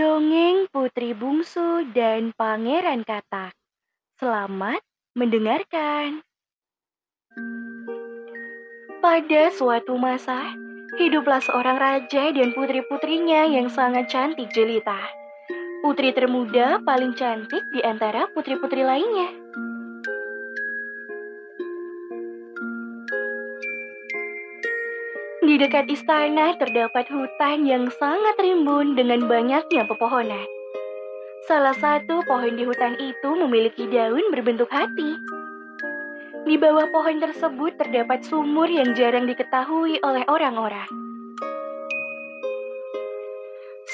Dongeng Putri Bungsu dan Pangeran Katak. Selamat mendengarkan. Pada suatu masa, hiduplah seorang raja dan putri-putrinya yang sangat cantik jelita. Putri termuda paling cantik di antara putri-putri lainnya. Di dekat istana terdapat hutan yang sangat rimbun dengan banyaknya pepohonan. Salah satu pohon di hutan itu memiliki daun berbentuk hati. Di bawah pohon tersebut terdapat sumur yang jarang diketahui oleh orang-orang.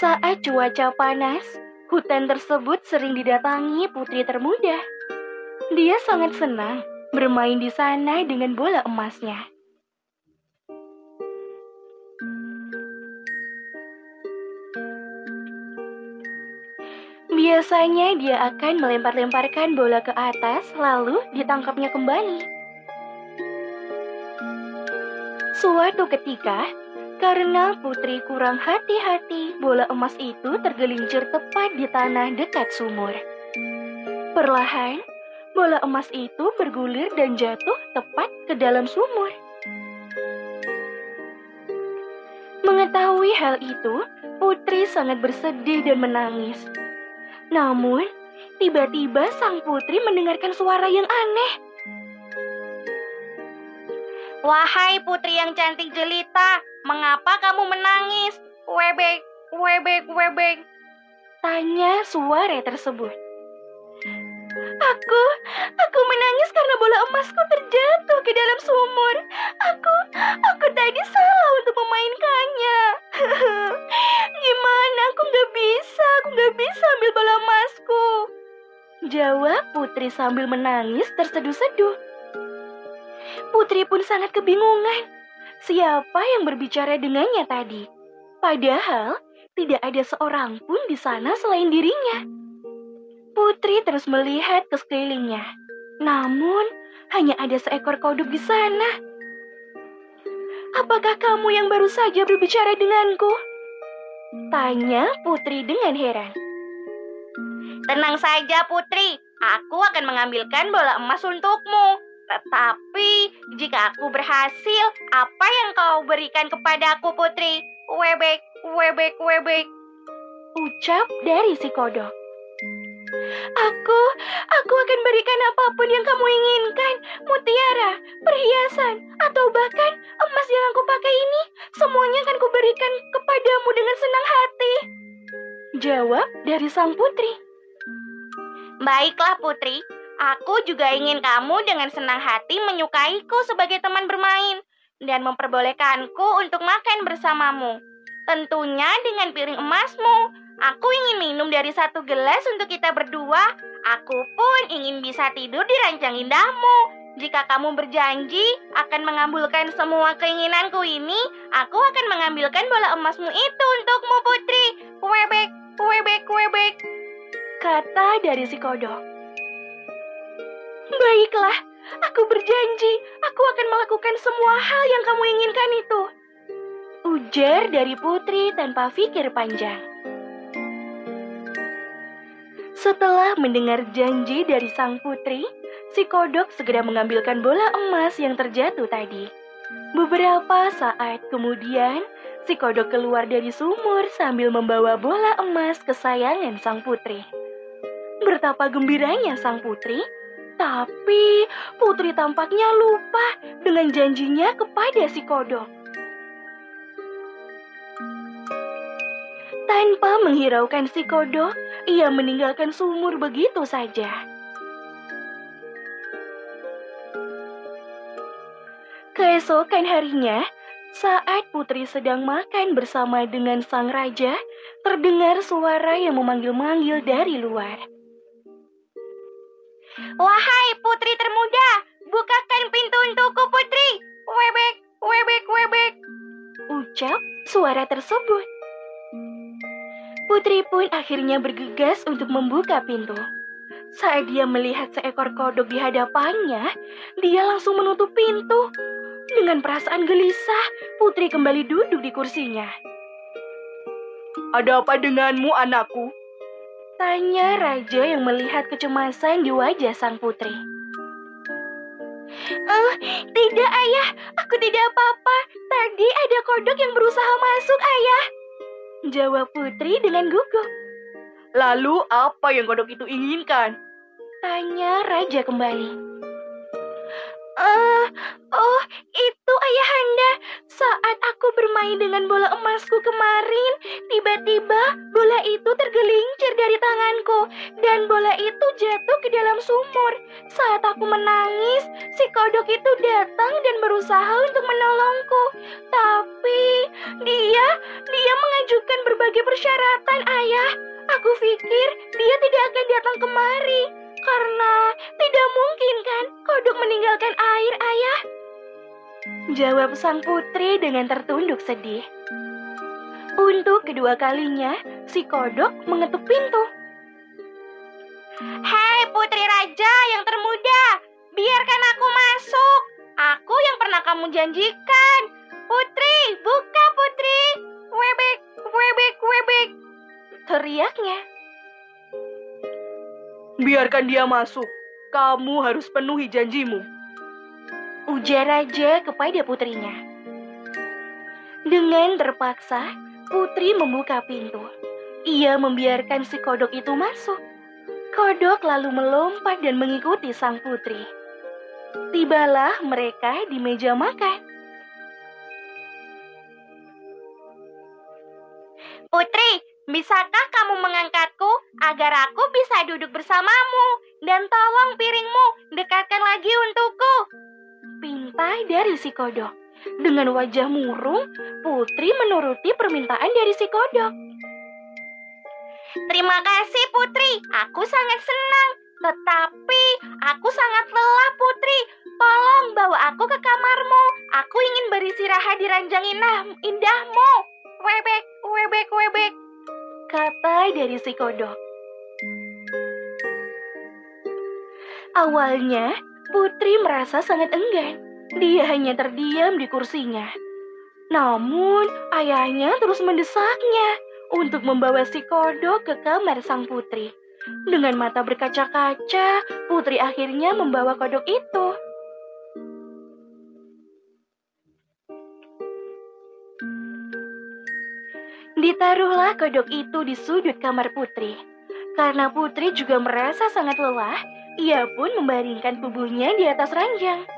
Saat cuaca panas, hutan tersebut sering didatangi putri termuda. Dia sangat senang bermain di sana dengan bola emasnya. Biasanya dia akan melempar-lemparkan bola ke atas, lalu ditangkapnya kembali. Suatu ketika, karena putri kurang hati-hati, bola emas itu tergelincir tepat di tanah dekat sumur. Perlahan, bola emas itu bergulir dan jatuh tepat ke dalam sumur. Mengetahui hal itu, putri sangat bersedih dan menangis. Namun, tiba-tiba sang putri mendengarkan suara yang aneh. Wahai putri yang cantik jelita, mengapa kamu menangis? Webek, webek, webek. Tanya suara tersebut. Aku, aku menangis karena bola emasku terjatuh ke dalam sumur. Aku, aku tadi salah untuk memainkannya. Gimana? Aku nggak bisa, aku nggak bisa ambil bola emasku. Jawab Putri sambil menangis terseduh-seduh. Putri pun sangat kebingungan. Siapa yang berbicara dengannya tadi? Padahal tidak ada seorang pun di sana selain dirinya. Putri terus melihat ke sekelilingnya. Namun, hanya ada seekor kodok di sana. Apakah kamu yang baru saja berbicara denganku? Tanya Putri dengan heran. Tenang saja putri, aku akan mengambilkan bola emas untukmu. Tetapi jika aku berhasil, apa yang kau berikan kepadaku putri? Webek, webek, webek. Ucap dari si kodok. Aku, aku akan berikan apa pun yang kamu inginkan. Mutiara, perhiasan, atau bahkan emas yang aku pakai ini. Semuanya akan kuberikan kepadamu dengan senang hati. Jawab dari sang putri. Baiklah putri, aku juga ingin kamu dengan senang hati menyukaiku sebagai teman bermain dan memperbolehkanku untuk makan bersamamu. Tentunya dengan piring emasmu. Aku ingin minum dari satu gelas untuk kita berdua. Aku pun ingin bisa tidur di ranjang indahmu. Jika kamu berjanji akan mengabulkan semua keinginanku ini, aku akan mengambilkan bola emasmu itu untukmu, Putri. Webek, webek, webek. Kata dari si kodok. Baiklah, aku berjanji aku akan melakukan semua hal yang kamu inginkan itu. Ujar dari putri tanpa pikir panjang. Setelah mendengar janji dari sang putri, si kodok segera mengambilkan bola emas yang terjatuh tadi. Beberapa saat kemudian, si kodok keluar dari sumur sambil membawa bola emas kesayangan sang putri. Betapa gembiranya sang putri, tapi putri tampaknya lupa dengan janjinya kepada si kodok. Tanpa menghiraukan si kodok, ia meninggalkan sumur begitu saja. Keesokan harinya, saat putri sedang makan bersama dengan sang raja, terdengar suara yang memanggil-manggil dari luar. Wahai putri termuda, bukakan pintu untukku putri. Webek, webek, webek. Ucap suara tersebut. Putri pun akhirnya bergegas untuk membuka pintu. Saat dia melihat seekor kodok di hadapannya, dia langsung menutup pintu. Dengan perasaan gelisah, Putri kembali duduk di kursinya. Ada apa denganmu, anakku? Tanya raja yang melihat kecemasan di wajah sang putri. Eh, tidak ayah, aku tidak apa-apa. Tadi ada kodok yang berusaha masuk, ayah. Jawab putri dengan gugup. Lalu apa yang kodok itu inginkan? Tanya raja kembali. Uh, oh, itu ayahanda. Saat aku bermain dengan bola emasku kemarin, tiba-tiba bola itu tergelincir dari tanganku dan bola itu jatuh ke dalam sumur. Saat aku menangis, si kodok itu datang dan berusaha untuk menolongku. Tapi dia, dia mengajukan berbagai persyaratan, ayah. Aku pikir dia tidak akan datang kemari karena tidak mungkin kan kodok meninggalkan air, ayah? Jawab sang putri dengan tertunduk sedih. Untuk kedua kalinya, si kodok mengetuk pintu. Hei putri raja yang termuda, biarkan aku masuk. Aku yang pernah kamu janjikan. Putri, buka putri. Webek, webek, webek. Teriaknya. Biarkan dia masuk. Kamu harus penuhi janjimu. Ujar raja kepada putrinya. Dengan terpaksa, putri membuka pintu. Ia membiarkan si kodok itu masuk. Kodok lalu melompat dan mengikuti sang putri. Tibalah mereka di meja makan. Putri, bisakah kamu mengangkatku agar aku bisa duduk bersamamu? Dan tolong piringmu dekatkan lagi untukku. Pintai dari si kodok. Dengan wajah murung, Putri menuruti permintaan dari si kodok. Terima kasih Putri, aku sangat senang. Tetapi aku sangat lelah Putri. Tolong bawa aku ke kamarmu. Aku ingin beristirahat di ranjang indah, indahmu. Webek, webek, webek. Kata dari si kodok. Awalnya, Putri merasa sangat enggan. Dia hanya terdiam di kursinya. Namun, ayahnya terus mendesaknya untuk membawa si kodok ke kamar sang putri. Dengan mata berkaca-kaca, putri akhirnya membawa kodok itu. Ditaruhlah kodok itu di sudut kamar putri. Karena putri juga merasa sangat lelah, ia pun membaringkan tubuhnya di atas ranjang.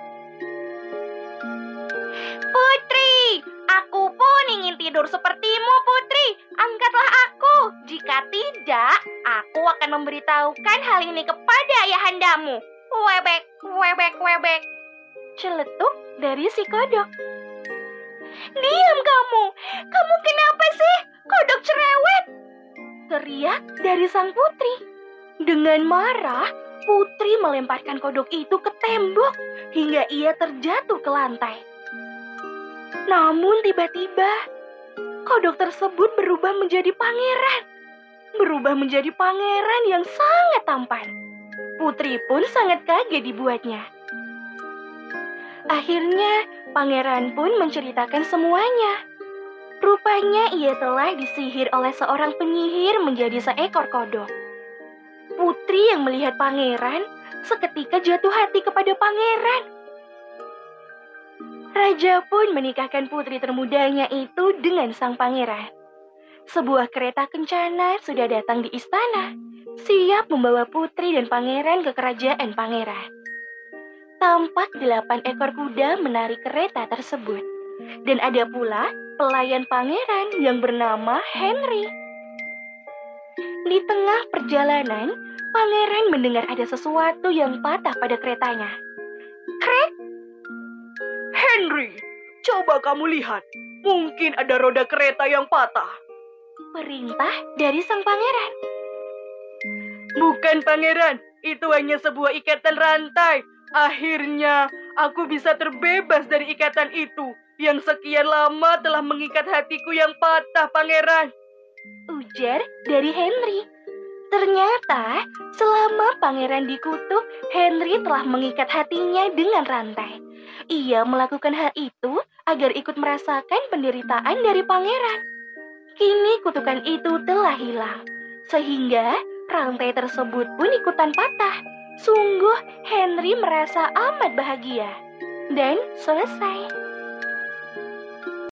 Putri, aku pun ingin tidur sepertimu, Putri. Angkatlah aku. Jika tidak, aku akan memberitahukan hal ini kepada ayahandamu. Webek, webek, webek. Celetuk dari si kodok. Diam kamu. Kamu kenapa sih? Kodok cerewet. Teriak dari sang putri. Dengan marah, putri melemparkan kodok itu ke tembok hingga ia terjatuh ke lantai. Namun tiba-tiba, kodok tersebut berubah menjadi pangeran. Berubah menjadi pangeran yang sangat tampan. Putri pun sangat kaget dibuatnya. Akhirnya, pangeran pun menceritakan semuanya. Rupanya ia telah disihir oleh seorang penyihir menjadi seekor kodok. Putri yang melihat pangeran seketika jatuh hati kepada pangeran. Raja pun menikahkan putri termudanya itu dengan sang pangeran. Sebuah kereta kencana sudah datang di istana, siap membawa putri dan pangeran ke kerajaan pangeran. Tampak delapan ekor kuda menarik kereta tersebut. Dan ada pula pelayan pangeran yang bernama Henry. Di tengah perjalanan, pangeran mendengar ada sesuatu yang patah pada keretanya. Krek! Henry, coba kamu lihat. Mungkin ada roda kereta yang patah. Perintah dari sang pangeran. Bukan pangeran, itu hanya sebuah ikatan rantai. Akhirnya, aku bisa terbebas dari ikatan itu yang sekian lama telah mengikat hatiku yang patah, pangeran. Ujar dari Henry. Ternyata selama pangeran dikutuk, Henry telah mengikat hatinya dengan rantai. Ia melakukan hal itu agar ikut merasakan penderitaan dari pangeran. Kini kutukan itu telah hilang, sehingga rantai tersebut pun ikutan patah. Sungguh, Henry merasa amat bahagia. Dan selesai.